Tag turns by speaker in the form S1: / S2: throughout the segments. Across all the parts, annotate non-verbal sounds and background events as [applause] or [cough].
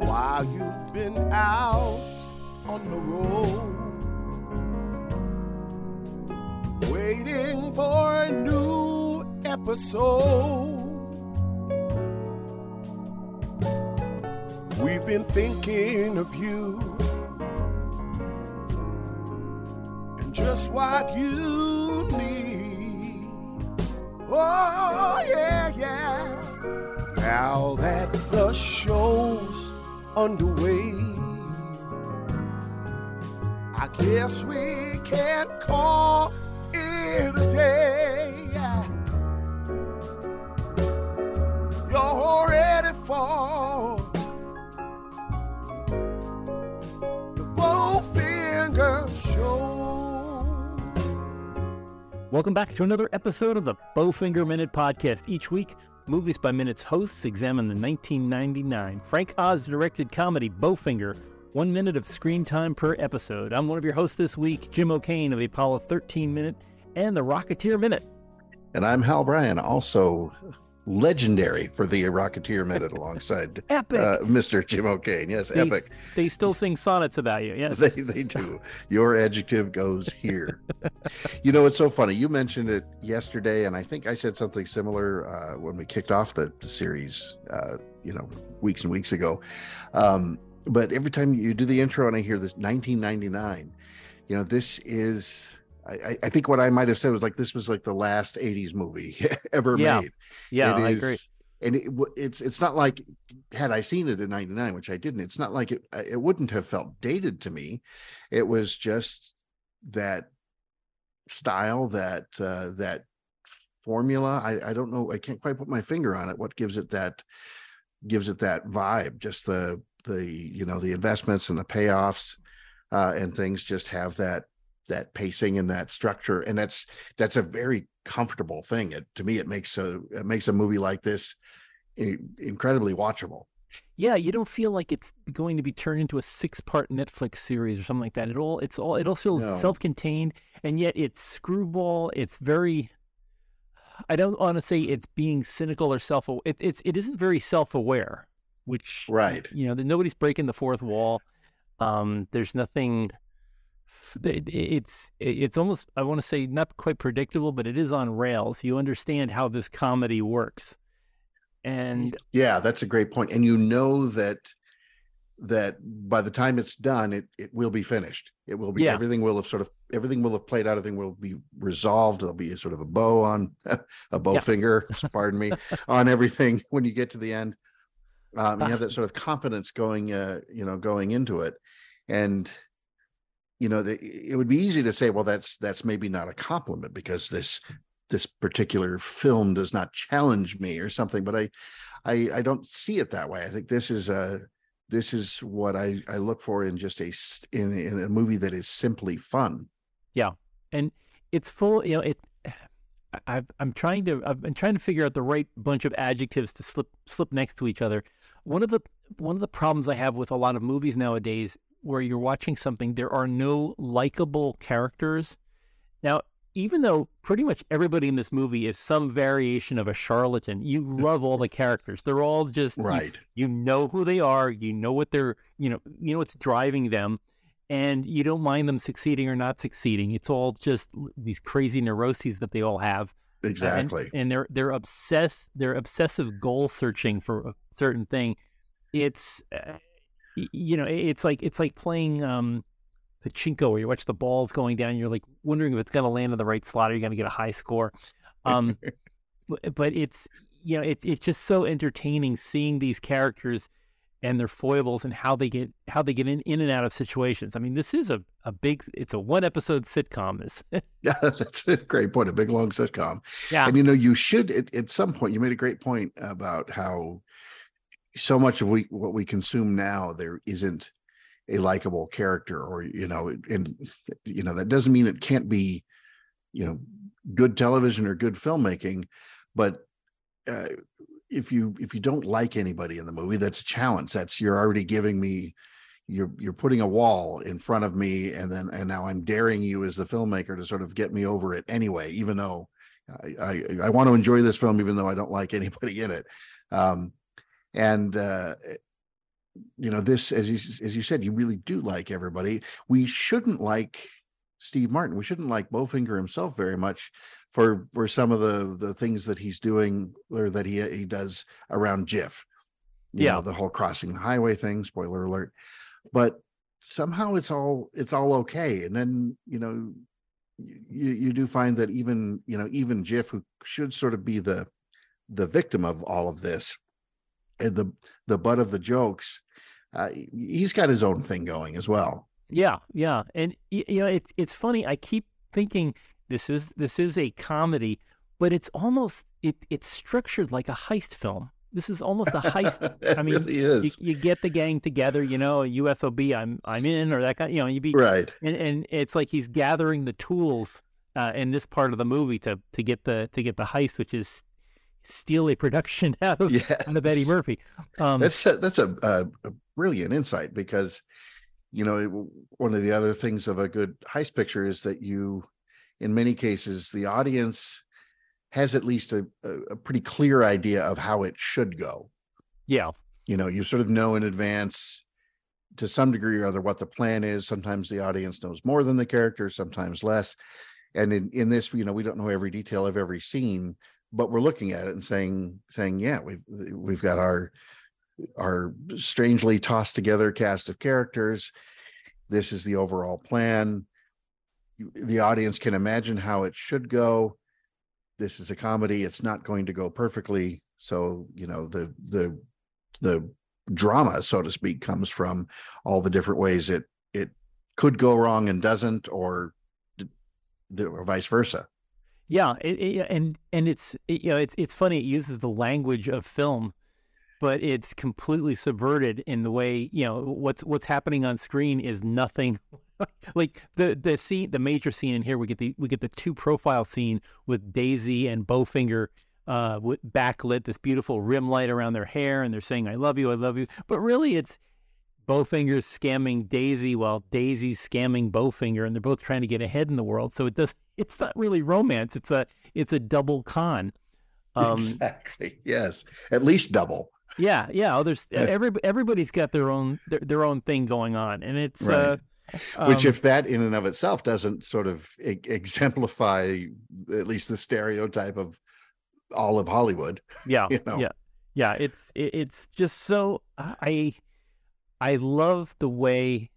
S1: While you've been out on the road, waiting for a new episode. We've been thinking of you just what you need. Oh, yeah, yeah. Now that the show's underway, I guess we can call
S2: Welcome back to another episode of the Bowfinger Minute Podcast. Each week, Movies by Minutes hosts examine the 1999 Frank Oz directed comedy Bowfinger, one minute of screen time per episode. I'm one of your hosts this week, Jim O'Kane of the Apollo 13 Minute and the Rocketeer Minute.
S3: And I'm Hal Bryan, also legendary for the Rocketeer Minute alongside [laughs]
S2: Epic.
S3: uh, Mr. Jim O'Kane. Yes,
S2: They-
S3: epic.
S2: They still sing sonnets about you. Yes.
S3: They, they do. [laughs] Your adjective goes here. you know, it's so funny. You mentioned it yesterday, and I think I said something similar uh, when we kicked off the, the series, uh, you know, weeks and weeks ago. Um, but every time you do the intro and I hear this 1999, you know, this is. I, I- think what I might have said was like this was like the last '80s movie [laughs] ever
S2: Yeah.
S3: made.
S2: yeah,
S3: It
S2: I
S3: is-
S2: agree.
S3: And it, it's it's not like had I seen it in '99, which I didn't. It's not like it it wouldn't have felt dated to me. It was just that style, that uh, that formula. I I don't know. I can't quite put my finger on it. What gives it that gives it that vibe? Just the the you know the investments and the payoffs uh, and things just have that that pacing and that structure and that's that's a very comfortable thing it to me it makes a it makes a movie like this incredibly watchable
S2: Yeah, you don't feel like it's going to be turned into a six-part Netflix series or something like that. It all it's all it all feels
S3: No.
S2: self-contained, and yet it's screwball. It's very. I don't want to say it's being cynical or self. It, it's it isn't very self-aware, which
S3: right
S2: you know that nobody's breaking the fourth wall. Um, there's nothing. It- It's it's almost I want to say not quite predictable, but it is on rails. You understand how this comedy works, and
S3: yeah that's a great point. point and you know that that by the time it's done it it will be finished it will be
S2: Yeah.
S3: everything will have sort of everything will have played out everything will be resolved there'll be a sort of a bow on [laughs] a bow
S2: Yeah.
S3: finger [laughs] pardon me on everything when you get to the end um you have that [laughs] sort of confidence going uh you know going into it and you know the, it would be easy to say well that's that's maybe not a compliment because this this particular film does not challenge me or something but i i i don't see it that way. I think this is a this is what i i look for in just a in, in a movie that is simply fun.
S2: Yeah, and it's full you know it [sighs] I- I've, i'm trying to i've been trying to figure out the right bunch of adjectives to slip slip next to each other. One of the one of the problems i have with a lot of movies nowadays where you're watching something there are no likable characters. Now even though pretty much everybody in this movie is some variation of a charlatan you [laughs] love all the characters. They're all just
S3: right.
S2: you know who they are you know what they're you know you know what's driving them and you don't mind them succeeding or not succeeding. It's all just these crazy neuroses that they all have Uh, and-
S3: exactly.
S2: and, they're they're obsessed they're obsessive goal searching for a certain thing. It's uh, y- you know it's like it's like playing um pachinko where you watch the balls going down you're like wondering if it's going to land in the right slot or you're going to get a high score. Um [laughs] but it's you know it, it's just so entertaining seeing these characters and their foibles and how they get how they get in, in and out of situations. I mean this is a, a big it's a one episode sitcom. This [laughs]
S3: yeah [laughs] that's a great point a big long sitcom.
S2: Yeah.
S3: And you know you should at, at some point you made a great point about how so much of we what we consume now there isn't a likable character or you know and you know that doesn't mean it can't be you know good television or good filmmaking but uh, if you if you don't like anybody in the movie that's a challenge. That's you're already giving me you're you're putting a wall in front of me and then and now i'm daring you as the filmmaker to sort of get me over it anyway even though i i, I want to enjoy this film even though i don't like [laughs] anybody in it. Um and uh you know this as you as you said you really do like everybody. We shouldn't like steve martin. We shouldn't like bowfinger himself very much for for some of the the things that he's doing or that he he does around jiff you
S2: Yeah.
S3: know, the whole crossing the highway thing spoiler alert. But somehow it's all it's all okay. And then you know you you do find that even you know even jiff who should sort of be the the victim of all of this the the butt of the jokes uh, he's got his own thing going as well
S2: Yeah, yeah, and you know it's it's funny. I keep thinking this is this is a comedy, but it's almost it it's structured like a heist film. This is almost a heist. [laughs] I mean,
S3: really
S2: you, you get the gang together, you know, USOB, I'm I'm in, or that kind. You know, you be
S3: right
S2: and, and it's like he's gathering the tools uh, in this part of the movie to to get the to get the heist, which is steal a production [laughs] out of of Eddie Murphy. Um,
S3: that's a, that's a, a, brilliant insight because you know one of the other things of a good heist picture is that you in many cases the audience has at least a, a, pretty clear idea of how it should go.
S2: Yeah,
S3: you know you sort of know in advance to some degree or other what the plan is. Sometimes the audience knows more than the characters sometimes less. And in in this you know we don't know every detail of every scene but we're looking at it and saying saying yeah we've we've got our our strangely tossed together cast of characters. This is the overall plan. The audience can imagine how it should go. This is a comedy. It's not going to go perfectly. So you know the the the drama so to speak comes from all the different ways it it could go wrong and doesn't or or vice versa
S2: Yeah, it, it, and and it's it, you know it's it's funny. It uses the language of film, but it's completely subverted in the way you know what's what's happening on screen is nothing. [laughs] like the the scene, the major scene in here, we get the we get the two profile scene with Daisy and Bowfinger. Uh, with backlit, this beautiful rim light around their hair, and they're saying "I love you, I love you," but really it's Bowfinger's scamming Daisy while Daisy's scamming Bowfinger, and they're both trying to get ahead in the world. So it does. [laughs] It's not really romance. It's a it's a double con. [laughs] Um,
S3: exactly yes at least double
S2: yeah, yeah. Oh, there's [laughs] every everybody's got their own their, their own thing going on, and it's uh,
S3: which
S2: um,
S3: if that in and of itself doesn't sort of e- exemplify at least the stereotype of all of hollywood
S2: yeah
S3: you know.
S2: yeah yeah it's it, it's just so i i love the way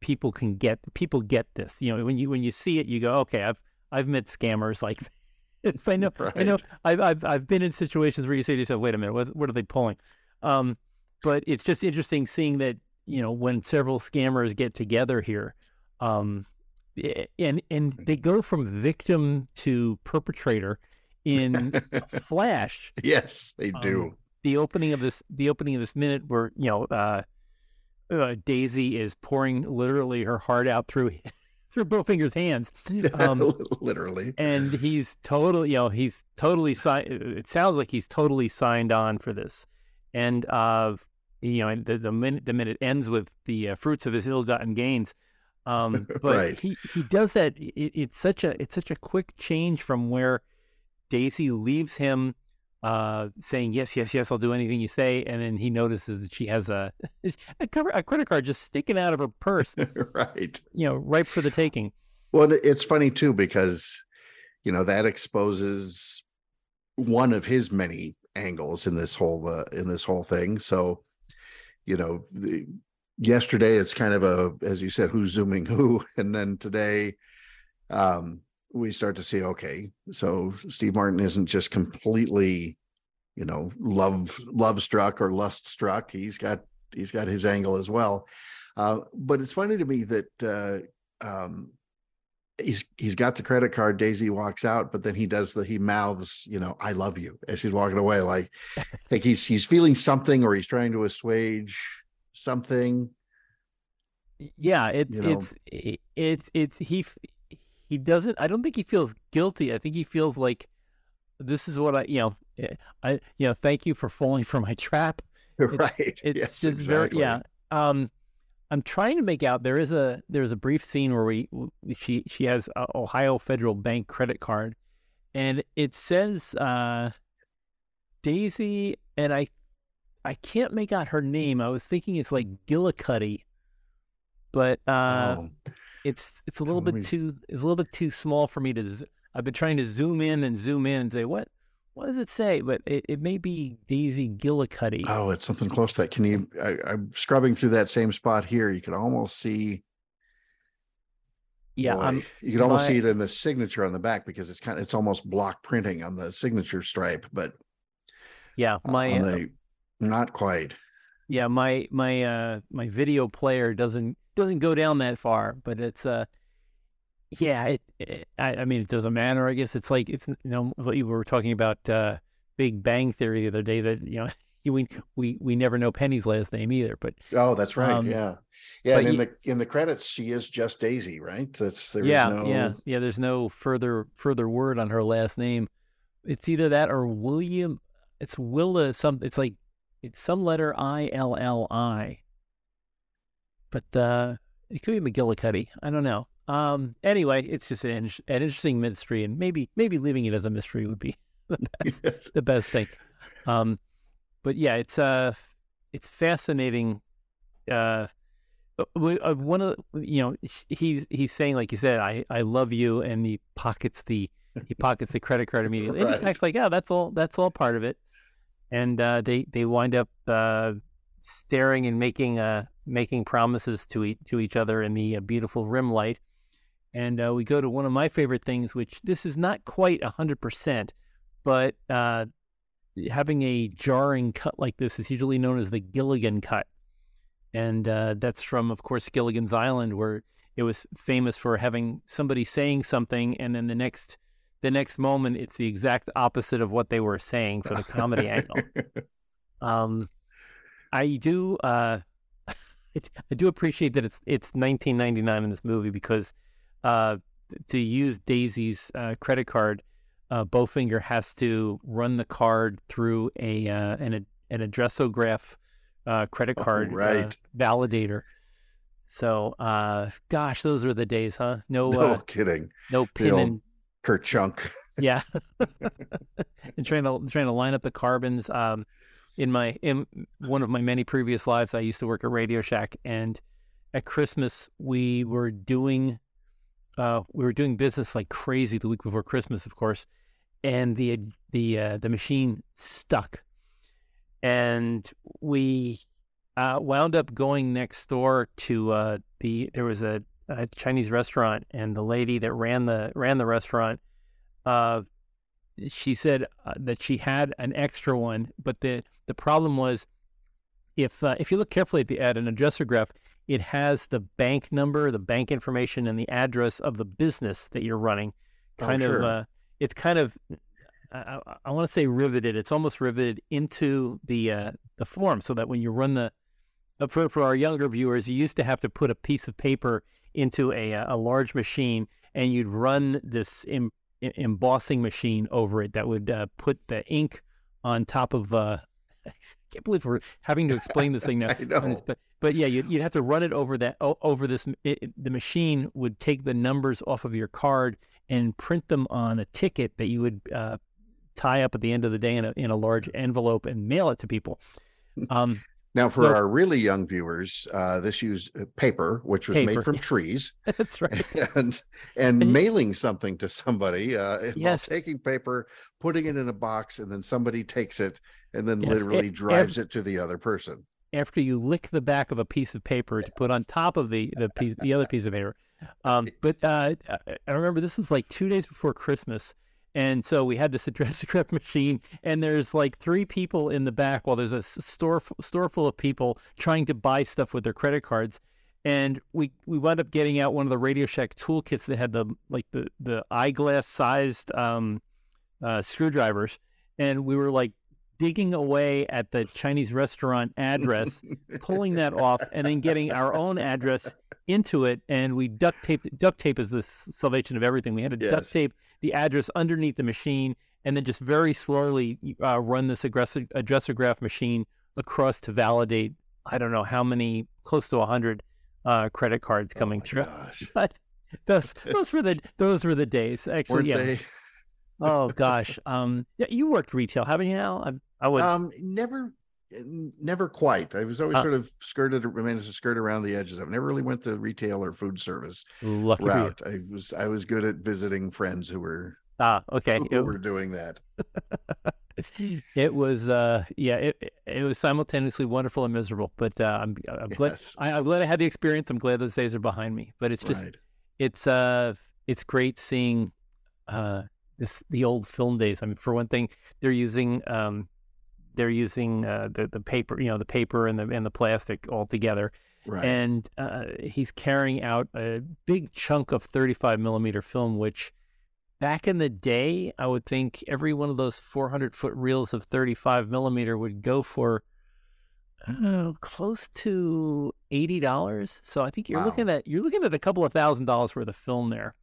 S2: people can get people get this. You know when you when you see it you go okay i've i've met scammers like this. [laughs] i know I know, I've, I've i've been in situations where you say to yourself wait a minute what, what are they pulling? Um but it's just interesting seeing that you know when several scammers get together here um and and they go from victim to perpetrator in a [laughs] flash.
S3: Yes they do.
S2: um, the opening of this the opening of this minute where you know uh, uh daisy is pouring literally her heart out through [laughs] through bowfinger's hands [laughs] um [laughs]
S3: literally
S2: and he's totally you know he's totally signed it sounds like he's totally signed on for this and uh you know the, the minute the minute ends with the uh, fruits of his ill-gotten gains um but
S3: Right.
S2: he he does that it, it's such a it's such a quick change from where daisy leaves him uh saying yes yes yes i'll do anything you say and then he notices that she has a [laughs] a, cover, a credit card just sticking out of her purse [laughs]
S3: right.
S2: you know ripe for the taking.
S3: Well, it's funny too because you know that exposes one of his many angles in this whole uh, in this whole thing. So, you know, the, yesterday it's kind of a as you said, who's zooming who, [laughs] and then today, um, we start to see okay, so Steve Martin isn't just completely, you know, love love struck or lust struck. He's got he's got his angle as well. Uh, but it's funny to me that uh, um, he's he's got the credit card. Daisy walks out, but then he does the he mouths, you know, "I love you" as she's walking away, like [laughs] like he's he's feeling something or he's trying to assuage something.
S2: Yeah, it's
S3: You know?
S2: it's it's it's he he doesn't. I don't think he feels guilty. I think he feels like this is what I you know eh, I you know thank you for falling for my trap. [laughs]
S3: right.
S2: It's
S3: yes,
S2: just very
S3: exactly.
S2: yeah. Um, I'm trying to make out there is a there's a brief scene where we she she has a Ohio Federal Bank credit card, and it says uh, Daisy, and I I can't make out her name. I was thinking it's like Gillicuddy, but uh,
S3: Oh,
S2: it's it's a little bit
S3: me-
S2: too it's a little bit too small for me to. I've been trying to zoom in and zoom in and say what what does it say? But it, it may be Daisy Gillicuddy.
S3: oh, it's something close to that. Can you? I, I'm scrubbing through that same spot here. You can almost see.
S2: yeah,
S3: boy, you can almost
S2: my-
S3: see it in the signature on the back because it's kind of it's almost block printing on the signature stripe, but
S2: yeah my
S3: on
S2: uh,
S3: not quite.
S2: yeah my my uh my video player doesn't doesn't go down that far but it's uh yeah it, it I, I mean it doesn't matter i guess it's like it's you know what you were talking about uh big bang theory the other day that you know [laughs] we we we never know penny's last name either but
S3: Oh, that's right.
S2: Um,
S3: yeah, yeah. And in
S2: ye-
S3: the in the credits, she is just Daisy, right? That's there is
S2: yeah
S3: no.
S2: yeah yeah there's no further further word on her last name it's either that or william it's willa some it's like it's some letter i l l i but uh it could be mcgillicuddy i don't know um anyway it's just an, an interesting mystery and maybe maybe leaving it as a mystery would be [laughs] [laughs]
S3: Yes.
S2: the best thing. Um, but yeah, it's uh, it's fascinating. Uh, uh, one of the, you know he's he's saying like you said, I I love you, and he pockets the he pockets the credit card immediately.
S3: Right.
S2: guy's like, yeah, that's all that's all part of it. And uh, they they wind up uh, staring and making uh making promises to each to each other in the uh, beautiful rim light. And uh, we go to one of my favorite things, which this is not quite hundred percent, but uh, having a jarring cut like this is usually known as the Gilligan cut, and uh, that's from, of course, Gilligan's Island, where it was famous for having somebody saying something, and then the next the next moment it's the exact opposite of what they were saying for the comedy angle. [laughs] Um, I do uh, I do appreciate that it's it's 1999 in this movie because uh, to use Daisy's uh, credit card, uh, Bowfinger has to run the card through a uh, an an addressograph uh, credit
S3: Oh,
S2: card uh,
S3: right.
S2: validator. So, uh, gosh, those were the days, huh? No,
S3: No
S2: uh,
S3: kidding.
S2: no pin and
S3: Kerchunk.
S2: yeah, [laughs] [laughs] and trying to trying to line up the carbons. Um, in my in one of my many previous lives, I used to work at Radio Shack, and at Christmas we were doing uh, we were doing business like crazy the week before Christmas, of course, and the the uh, the machine stuck, and we uh, wound up going next door to uh, the there was a, a Chinese restaurant, and the lady that ran the ran the restaurant, uh, she said uh, that she had an extra one, but the the problem was if uh, if you look carefully at the at an addressograph, it has the bank number, the bank information, and the address of the business that you're running.
S3: Oh,
S2: Kind of, uh, it's kind of. I, I, want to say riveted. It's almost riveted into the uh, the form, so that when you run the uh, for for our younger viewers, you used to have to put a piece of paper into a uh, a large machine, and you'd run this em- embossing machine over it that would uh, put the ink on top of. Uh, [laughs] I can't believe we're having to explain this thing [laughs] now. But but yeah, you'd, you'd have to run it over that over this. It, it- the machine would take the numbers off of your card and print them on a ticket that you would uh, tie up at the end of the day in a in a large envelope and mail it to people. Um,
S3: Now, for
S2: So-
S3: our really young viewers, uh, this used uh, paper, which was
S2: Paper.
S3: made from [laughs] trees, [laughs]
S2: that's right.
S3: and and
S2: you-
S3: mailing something to somebody. Uh, [laughs]
S2: Yes.
S3: taking paper, putting it in a box, and then somebody takes it and then
S2: Yes,
S3: literally drives it to the other person.
S2: after you lick the back of a piece of paper to put on top of the the piece, the other piece of paper. Um, but uh, I- I remember this was like two days before Christmas, and so we had this addressograph [laughs] machine, and there's like three people in the back while there's a store store full of people trying to buy stuff with their credit cards. And we, we wound up getting out one of the Radio Shack toolkits that had the like the the eyeglass sized um, uh, screwdrivers, and we were like digging away at the Chinese restaurant address, pulling that off, and then getting our own address into it. And we duct taped. Duct tape is the salvation of everything. We had to duct tape the address underneath the machine, and then just very slowly uh, run this aggressive addressograph machine across to validate. I don't know how many, close to hundred uh, credit cards
S3: Oh
S2: coming
S3: my
S2: through.
S3: gosh. [laughs]
S2: But those those were the those were the days. Actually,
S3: Weren't
S2: yeah. Oh gosh. Um. Yeah, you worked retail, haven't you? Hal? I, I would.
S3: Um, never, never quite. I was always
S2: Uh,
S3: sort of skirted, managed to skirt around the edges. I've never really went the retail or food service
S2: lucky
S3: route. I was, I was good at visiting friends who were
S2: Ah. Okay.
S3: who
S2: It-
S3: were doing that. [laughs]
S2: it was uh yeah it it was simultaneously wonderful and miserable but uh, i'm i'm glad
S3: Yes.
S2: I, i'm glad i had the experience i'm glad those days are behind me but it's just
S3: right.
S2: it's uh it's great seeing uh this the old film days i mean for one thing they're using um they're using uh the, the paper you know the paper and the and the plastic all together
S3: Right.
S2: and uh, he's carrying out a big chunk of 35 millimeter film, which back in the day, I would think every one of those 400 foot reels of 35 millimeter would go for uh, close to eighty dollars. So I think you're
S3: Wow.
S2: looking at you're looking at a couple of thousand dollars worth of film there,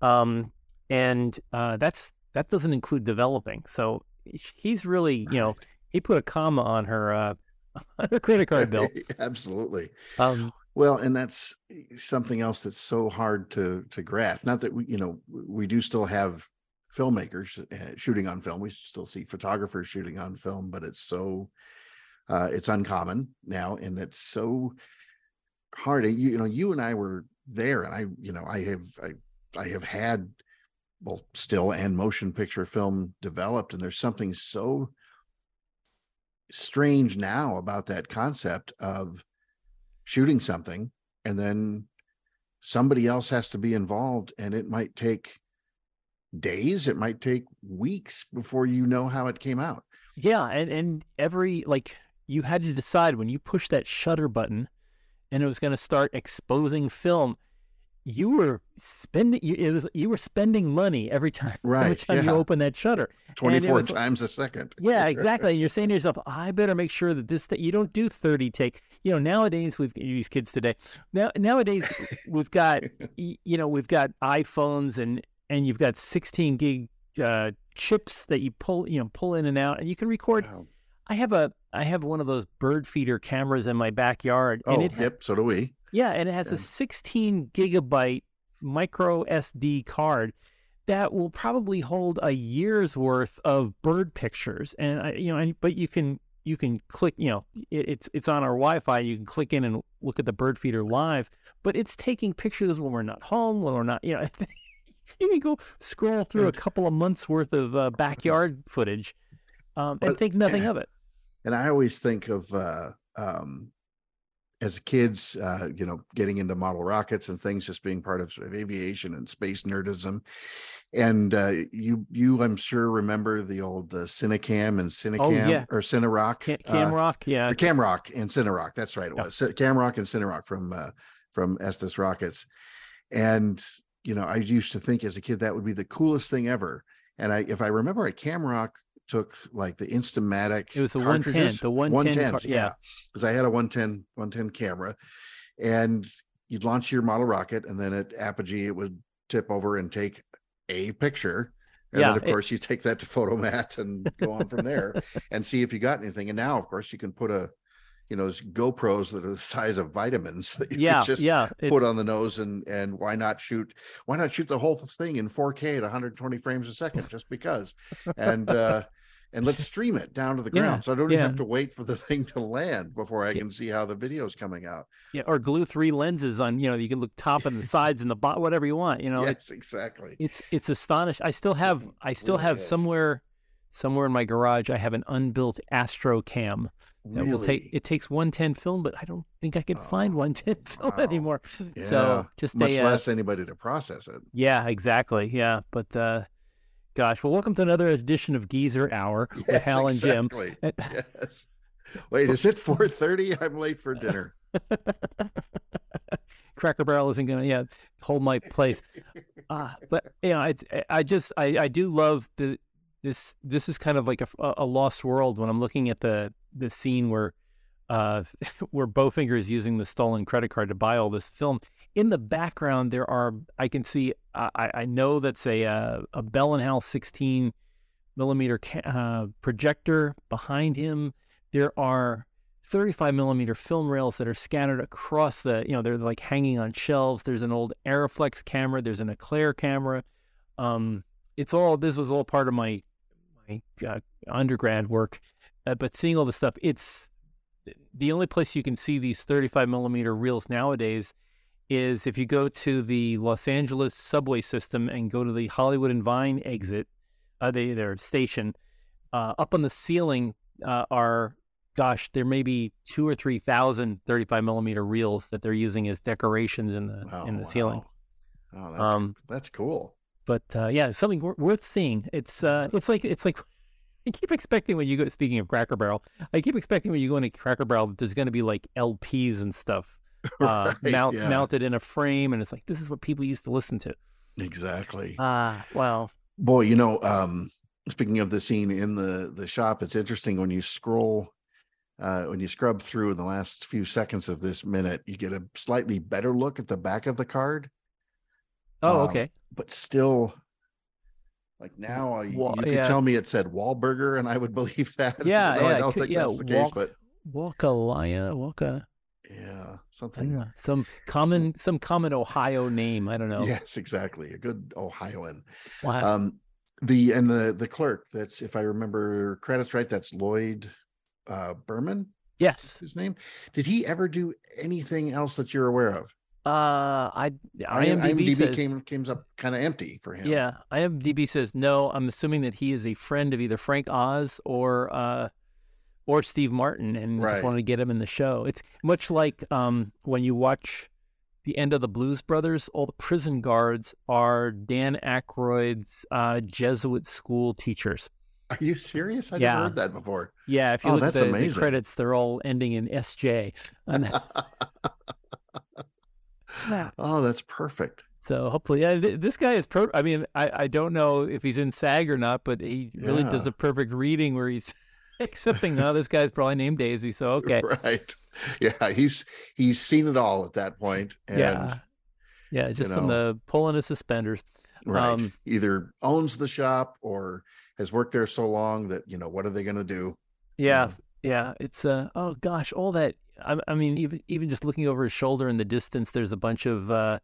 S2: um, and uh, that's that doesn't include developing. So he's really you know. He put a comma on her uh, on [laughs] her credit card bill. [laughs]
S3: Absolutely.
S2: Um,
S3: Well, and that's something else that's so hard to to grasp. Not that we, you know, we do still have filmmakers uh, shooting on film. We still see photographers shooting on film, but it's so uh, it's uncommon now, and it's so hard. You, you know, you and I were there, and I, you know, I have I I have had both still and motion picture film developed, and there's something so strange now about that concept of shooting something and then somebody else has to be involved and it might take days it might take weeks before you know how it came out
S2: Yeah, and and every like you had to decide when you push that shutter button, and it was going to start exposing film. You were spending you, it was you were spending money every time [laughs]
S3: right every
S2: time you open that shutter.
S3: 24
S2: was-
S3: times a second
S2: Yeah, exactly. And you're saying to yourself, I better make sure that this you don't do 30 take. You know, nowadays we've these kids today. Now nowadays we've got [laughs] you know we've got iPhones and and you've got 16 gig uh, chips that you pull you know pull in and out, and you can record
S3: Wow.
S2: I have a I have one of those bird feeder cameras in my backyard,
S3: oh
S2: and it
S3: yep so do we
S2: yeah, and it has
S3: Yeah.
S2: a 16 gigabyte micro SD card that will probably hold a year's worth of bird pictures, and I, you know, and, but you can you can click, you know, it, it's it's on our Wi-Fi. You can click in and look at the bird feeder live, but it's taking pictures when we're not home, when we're not, you know. [laughs] You can go scroll through a couple of months worth of uh, backyard footage, um, and
S3: But-
S2: think nothing [clears throat] of it.
S3: and i always think of uh um as kids uh you know getting into model rockets and things just being part of sort of aviation and space nerdism and uh you you i'm sure remember the old uh, cinecam and cinecam
S2: Oh, yeah.
S3: or cineroc
S2: Cam,
S3: uh,
S2: Cam Rock, yeah,
S3: or Camroc and Cineroc. That's right. It
S2: Yeah.
S3: Camroc and Cineroc from uh, from Estes Rockets. And you know, I used to think as a kid that would be the coolest thing ever. And I, if I remember, right, Camroc took like the Instamatic.
S2: It was the 110, the 110 car- yeah.
S3: because I had a 110 110 camera, and you'd launch your model rocket, and then at apogee it would tip over and take a picture. And
S2: Yeah,
S3: then, of
S2: it-
S3: course, you take that to [laughs] Fotomat and go on from there [laughs] and see if you got anything. And now, of course, you can put a, you know, those GoPros that are the size of vitamins [laughs] that you
S2: yeah,
S3: just
S2: yeah. it-
S3: put on the nose and and why not shoot why not shoot the whole thing in 4K at 120 frames a second just because and uh and let's stream it down to the
S2: Yeah,
S3: ground so I don't even have to wait for the [laughs] thing to land before I
S2: Yeah.
S3: can see how the video is coming out.
S2: yeah, or glue three lenses on. You know, you can look top and the [laughs] sides and the bottom, whatever you want. You know, it's
S3: yes, exactly.
S2: it's it's astonishing. I still have I still
S3: really
S2: have
S3: is.
S2: somewhere somewhere in my garage. I have an unbuilt Astro Cam that will take. It takes 110 film, but I don't think I can find
S3: Oh,
S2: 110 [laughs] film
S3: wow.
S2: anymore.
S3: Yeah.
S2: So just
S3: Much
S2: a, uh,
S3: less anybody to process it.
S2: Yeah, exactly. Yeah, but uh, gosh, well, welcome to another edition of Geezer Hour [laughs] with
S3: Yes,
S2: Hal and Jim.
S3: exactly.
S2: Uh,
S3: Yes. Wait, is it 4:30? I'm late for dinner. [laughs]
S2: Cracker Barrel isn't gonna yeah hold my place. Uh, but you know, I I just I, I do love the this this is kind of like a, a lost world when I'm looking at the the scene where uh [laughs] where Bowfinger is using the stolen credit card to buy all this film. In the background, there are I can see I I know that's a uh, a Bell and Howell 16 millimeter ca- uh, projector behind him. There are 35 millimeter film rails that are scattered across the, you know, they're like hanging on shelves. There's an old Arriflex camera. There's an Eclair camera. Um, it's all, this was all part of my, my uh, undergrad work. Uh, but seeing all this stuff, it's the only place you can see these 35 millimeter reels nowadays is if you go to the Los Angeles subway system and go to the Hollywood and Vine exit, uh, they, their station, uh, up on the ceiling uh, are, gosh, there may be two or three thousand 35 millimeter reels that they're using as decorations in the
S3: Oh,
S2: in the
S3: wow.
S2: ceiling.
S3: Oh, that's
S2: Um,
S3: that's cool.
S2: But uh, yeah, something wor- worth seeing. It's uh, it's like it's like I keep expecting when you go. Speaking of Cracker Barrel, I keep expecting when you go into Cracker Barrel, that there's going to be like LPs and stuff [laughs] uh,
S3: Right,
S2: mount,
S3: yeah.
S2: mounted in a frame, and it's like this is what people used to listen to.
S3: Exactly.
S2: Ah, well,
S3: Boy, you know, um, speaking of the scene in the the shop, it's interesting when you scroll, uh, when you scrub through in the last few seconds of this minute, you get a slightly better look at the back of the card,
S2: oh,
S3: Um,
S2: okay.
S3: but still, like now, you,
S2: Wa-
S3: you could
S2: yeah.
S3: tell me it said Wahlburger, and I would believe [laughs] that.
S2: Yeah, yeah,
S3: I don't
S2: could-
S3: think
S2: yeah,
S3: that's the case,
S2: Walk-
S3: but
S2: Walkalaya, Walka.
S3: yeah, something.
S2: know some common some common Ohio name. I don't know.
S3: Yes, exactly. A good Ohioan.
S2: Wow.
S3: Um, the and the the clerk. That's if I remember credits right. That's Lloyd uh, Berman.
S2: yes.
S3: His name. Did he ever do anything else that you're aware of?
S2: Uh, I
S3: I-
S2: IMDb, says
S3: came came up kind of empty for him.
S2: Yeah, IMDb says no. I'm assuming that he is a friend of either Frank Oz or uh, or Steve Martin, and
S3: Right.
S2: just wanted to get him in the show. It's much like um, when you watch the end of the Blues Brothers. All the prison guards are Dan Aykroyd's uh, Jesuit school teachers.
S3: Are you serious? I
S2: Yeah.
S3: never heard that before.
S2: Yeah, if you
S3: Oh,
S2: look at the, the credits, they're all ending in SJ. [laughs] And
S3: oh, that's perfect.
S2: So hopefully, yeah, th- this guy is pro. I mean, I, I don't know if he's in SAG or not, but he really does a perfect reading where he's [laughs] accepting. No, this guy's probably named Daisy. So [laughs] okay,
S3: Right. Yeah. He's he's seen it all at that point. And,
S2: yeah, yeah, just some
S3: know.
S2: uh, pulling his suspenders.
S3: Right.
S2: Um,
S3: Either owns the shop or has worked there so long that you know what are they going to do?
S2: Yeah,
S3: Yeah.
S2: yeah, it's uh, oh gosh, all that. I, I mean, even even just looking over his shoulder in the distance, there's a bunch of uh,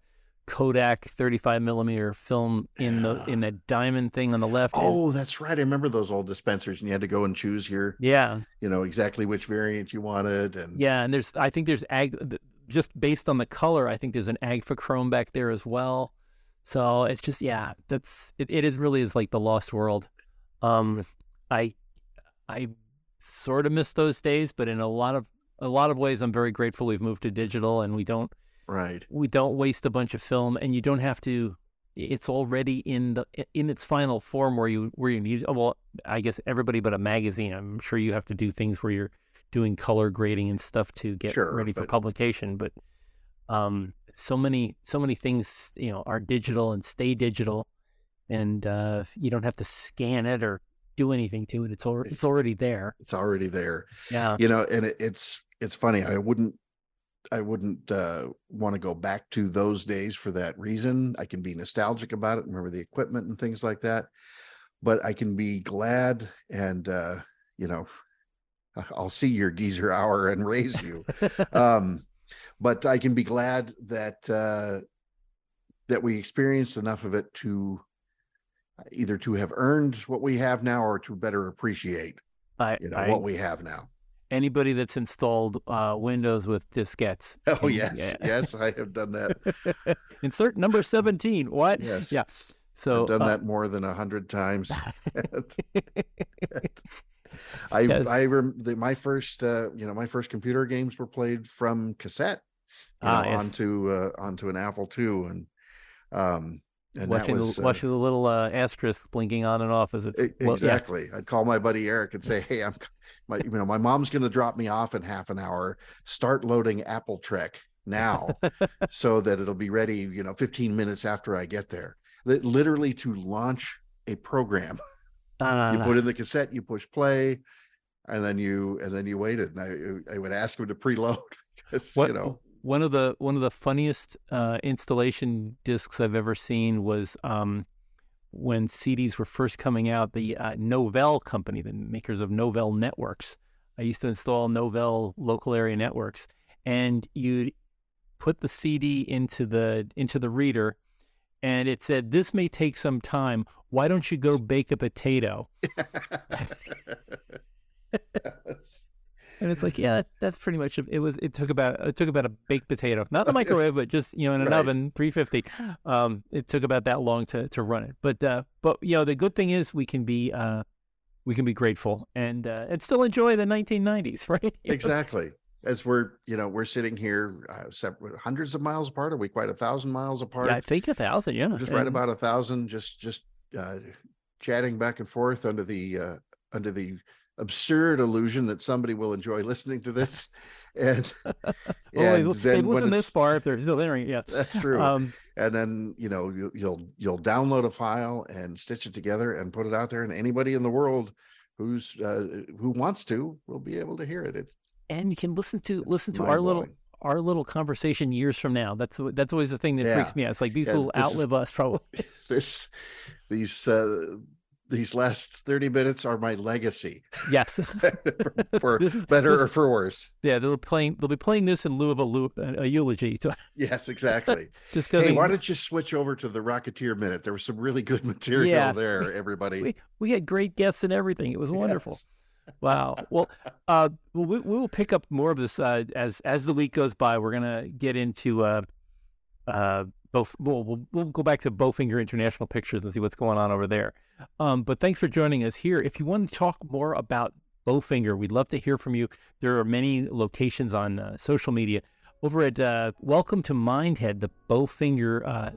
S2: Kodak 35 millimeter film in the in that diamond thing on the left. and-
S3: Oh, that's right. I remember those old dispensers, and you had to go and choose here.
S2: yeah,
S3: you know, exactly which variant you wanted. And
S2: Yeah, and there's I think there's ag just based on the color, I think there's an agfa Chrome back there as well. So it's just yeah, that's it, it is really is like the lost world. Um I I sort of miss those days, but in a lot of a lot of ways I'm very grateful we've moved to digital and we don't
S3: right.
S2: we don't waste a bunch of film and you don't have to it's already in the in its final form where you where you need well i guess everybody but a magazine i'm sure you have to do things where you're doing color grading and stuff to get
S3: Sure,
S2: ready for
S3: but-
S2: publication but um so many so many things you know are digital and stay digital and uh you don't have to scan it or do anything to it it's al- it's already there
S3: It's already there.
S2: yeah
S3: You know, and it, it's it's funny. I wouldn't I wouldn't uh, want to go back to those days for that reason. I can be nostalgic about it, remember the equipment and things like that. But I can be glad and uh, you know, I'll see your geezer hour and raise you. [laughs] um, but I can be glad that uh, that we experienced enough of it to either to have earned what we have now or to better appreciate
S2: I,
S3: you know
S2: I-
S3: what we have now.
S2: Anybody that's installed uh windows with diskettes
S3: Oh yes,
S2: yeah. [laughs]
S3: yes, I have done that. [laughs]
S2: Insert number 17. What?
S3: Yes.
S2: Yeah. So
S3: I've done
S2: uh,
S3: that more than a hundred times. [laughs] I
S2: Yes.
S3: I rem- the, my first uh, you know my first computer games were played from cassette
S2: Ah,
S3: know,
S2: yes.
S3: onto uh, onto an Apple II and um and
S2: watching,
S3: was
S2: the,
S3: uh,
S2: watching the little uh, asterisk blinking on and off as it's
S3: E-
S2: well, yeah.
S3: exactly. I'd call my buddy Eric and say, "Hey, I'm my you know my mom's going to drop me off in half an hour. Start loading Apple Trek now, [laughs] so that it'll be ready. You know, 15 minutes after I get there. Li- Literally to launch a program.
S2: No, no,
S3: You
S2: no.
S3: put in the cassette, you push play, and then you and then you waited. And I I would ask him to preload [laughs] because
S2: What,
S3: you know
S2: one of the one of the funniest uh, installation discs I've ever seen was um, when CDs were first coming out. The uh, Novell company, the makers of Novell Networks, I used to install Novell local area networks, and you'd put the CD into the into the reader, and it said, "This may take some time. Why don't you go bake a potato?" [laughs] [laughs] And it's like, yeah, that's pretty much it. Was it took about it took about a baked potato, not the [laughs] microwave, but just you know in an
S3: Right.
S2: oven, three fifty. Um, it took about that long to to run it. But uh, but you know the good thing is we can be uh, we can be grateful and uh, and still enjoy the 1990s, [laughs] right?
S3: Exactly. As we're, you know, we're sitting here uh, separate, hundreds of miles apart. Are we quite a thousand miles apart?
S2: Yeah, I think a thousand. Yeah,
S3: just right about a thousand. Just, just uh, chatting back and forth under the uh, under the absurd illusion that somebody will enjoy listening to this. [laughs] And, [laughs]
S2: Oh,
S3: and then
S2: they've this far if they're still there. Yes,
S3: That's true.
S2: Um,
S3: and then you know you, you'll you'll download a file and stitch it together and put it out there and anybody in the world who's uh, who wants to will be able to hear it it's
S2: and you can listen to listen to our little our little conversation years from now. That's that's always the thing that freaks me out. It's like these
S3: Yeah,
S2: will
S3: this is-
S2: outlive us probably. [laughs]
S3: this these uh these last 30 minutes are my legacy
S2: yes. [laughs]
S3: for, for [laughs]
S2: is-
S3: better
S2: this-
S3: or for worse
S2: Yeah, they'll be playing. They'll be playing this in lieu of a, a, a eulogy. To, [laughs]
S3: yes exactly
S2: just
S3: hey why don't you switch over to the rocketeer minute there was some really good material
S2: Yeah.
S3: there everybody
S2: we, we had great guests and everything. It was wonderful.
S3: Yes.
S2: Wow. Well, uh, we, we will pick up more of this uh, as as the week goes by. We're gonna get into uh, uh, both. We'll, we'll we'll go back to Bowfinger International Pictures and see what's going on over there. Um, but thanks for joining us here. If you want to talk more about Bowfinger, we'd love to hear from you. There are many locations on uh, social media. Over at uh, Welcome to Mindhead, the Bowfinger uh,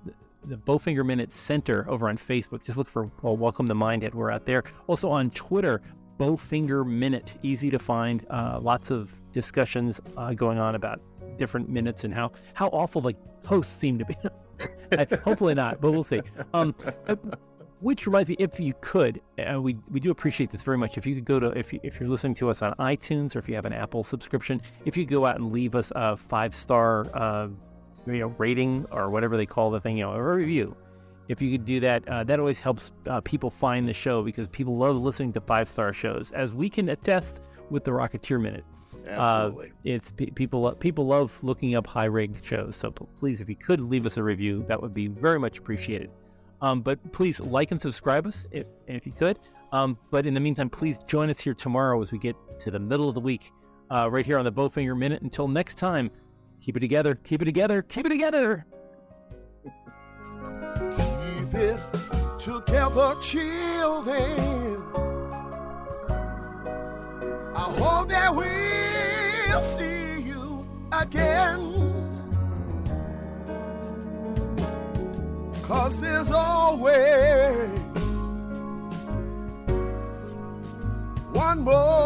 S2: the Bowfinger Minute Center over on Facebook. Just look for well, Welcome to Mindhead. We're out there. Also on Twitter, Bowfinger Minute. Easy to find. Uh, lots of discussions uh, going on about different minutes and how how awful the hosts seem to be. [laughs] I- [laughs] Hopefully not, but we'll see. Um, uh, which reminds me, if you could, uh, we we do appreciate this very much. If you could go to if you, if you're listening to us on iTunes or if you have an Apple subscription, if you go out and leave us a five star uh, you know rating or whatever they call the thing, you know, a review. If you could do that, uh, that always helps uh, people find the show because people love listening to five star shows, as we can attest with the Rocketeer Minute.
S3: Absolutely
S2: It's pe- people people love looking up high ranked shows. So please, if you could leave us a review, that would be very much appreciated. Um, but please like and subscribe us if, if you could. Um, but in the meantime, please join us here tomorrow as we get to the middle of the week, uh, right here on the Bowfinger Minute. Until next time, keep it together, keep it together, keep it together.
S1: Keep it together, children. We'll see you again. Cause there's always one more